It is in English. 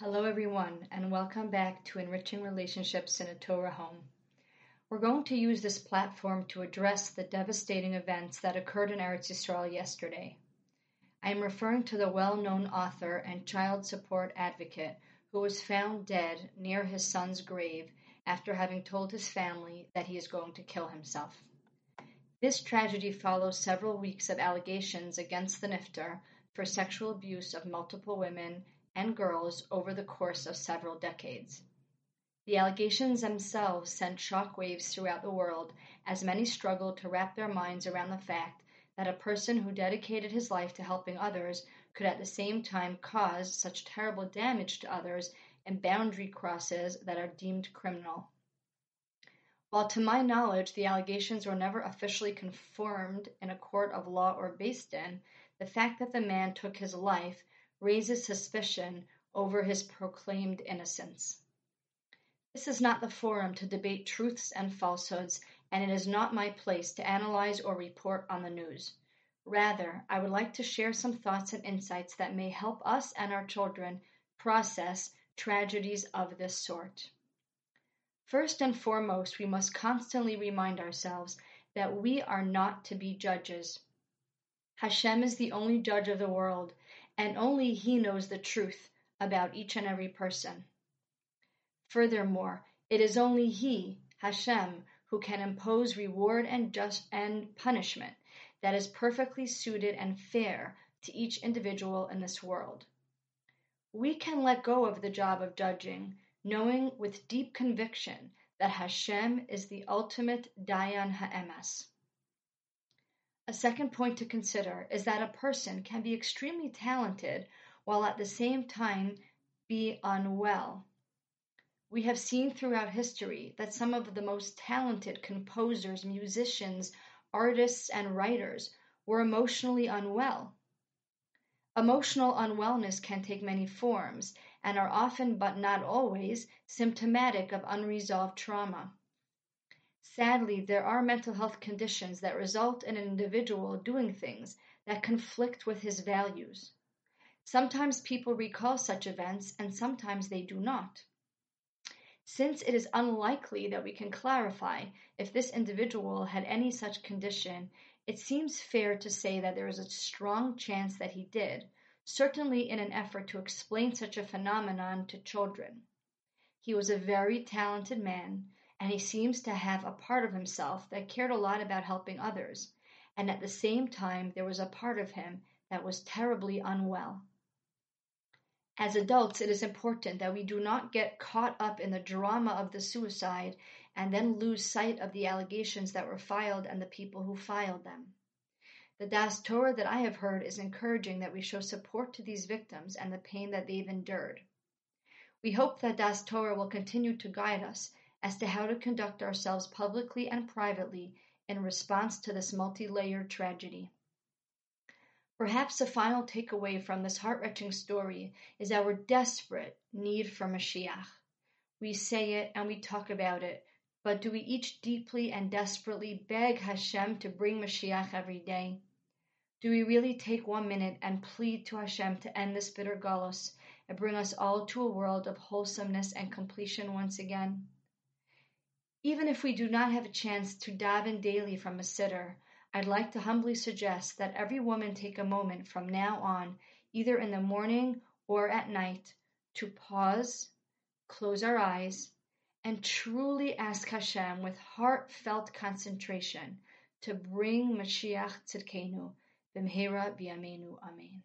Hello, everyone, and welcome back to Enriching Relationships in a Torah Home. We're going to use this platform to address the devastating events that occurred in Eretz Yisrael yesterday. I am referring to the well known author and child support advocate who was found dead near his son's grave after having told his family that he is going to kill himself. This tragedy follows several weeks of allegations against the Nifter for sexual abuse of multiple women and girls over the course of several decades. The allegations themselves sent shockwaves throughout the world as many struggled to wrap their minds around the fact that a person who dedicated his life to helping others could at the same time cause such terrible damage to others and boundary crosses that are deemed criminal. While to my knowledge the allegations were never officially confirmed in a court of law or Beis Din, the fact that the man took his life raises suspicion over his proclaimed innocence. This is not the forum to debate truths and falsehoods, and it is not my place to analyze or report on the news. Rather, I would like to share some thoughts and insights that may help us and our children process tragedies of this sort. First and foremost, we must constantly remind ourselves that we are not to be judges. Hashem is the only judge of the world, and only He knows the truth about each and every person. Furthermore, it is only He, Hashem, who can impose reward and just and punishment that is perfectly suited and fair to each individual in this world. We can let go of the job of judging, knowing with deep conviction that Hashem is the ultimate Dayan Ha'emes. A second point to consider is that a person can be extremely talented while at the same time be unwell. We have seen throughout history that some of the most talented composers, musicians, artists, and writers were emotionally unwell. Emotional unwellness can take many forms and are often, but not always, symptomatic of unresolved trauma. Sadly, there are mental health conditions that result in an individual doing things that conflict with his values. Sometimes people recall such events and sometimes they do not. Since it is unlikely that we can clarify if this individual had any such condition, it seems fair to say that there is a strong chance that he did, certainly in an effort to explain such a phenomenon to children. He was a very talented man, and he seems to have a part of himself that cared a lot about helping others, and at the same time there was a part of him that was terribly unwell. As adults, it is important that we do not get caught up in the drama of the suicide and then lose sight of the allegations that were filed and the people who filed them. The Das Torah that I have heard is encouraging that we show support to these victims and the pain that they've endured. We hope that Das Torah will continue to guide us as to how to conduct ourselves publicly and privately in response to this multi layered tragedy. Perhaps the final takeaway from this heart wrenching story is our desperate need for Mashiach. We say it and we talk about it, but do we each deeply and desperately beg Hashem to bring Mashiach every day? Do we really take one minute and plead to Hashem to end this bitter galus and bring us all to a world of wholesomeness and completion once again? Even if we do not have a chance to daven daily from a siddur, I'd like to humbly suggest that every woman take a moment from now on, either in the morning or at night, to pause, close our eyes, and truly ask Hashem with heartfelt concentration to bring Mashiach Tzidkenu, b'mhera b'yameinu, amen.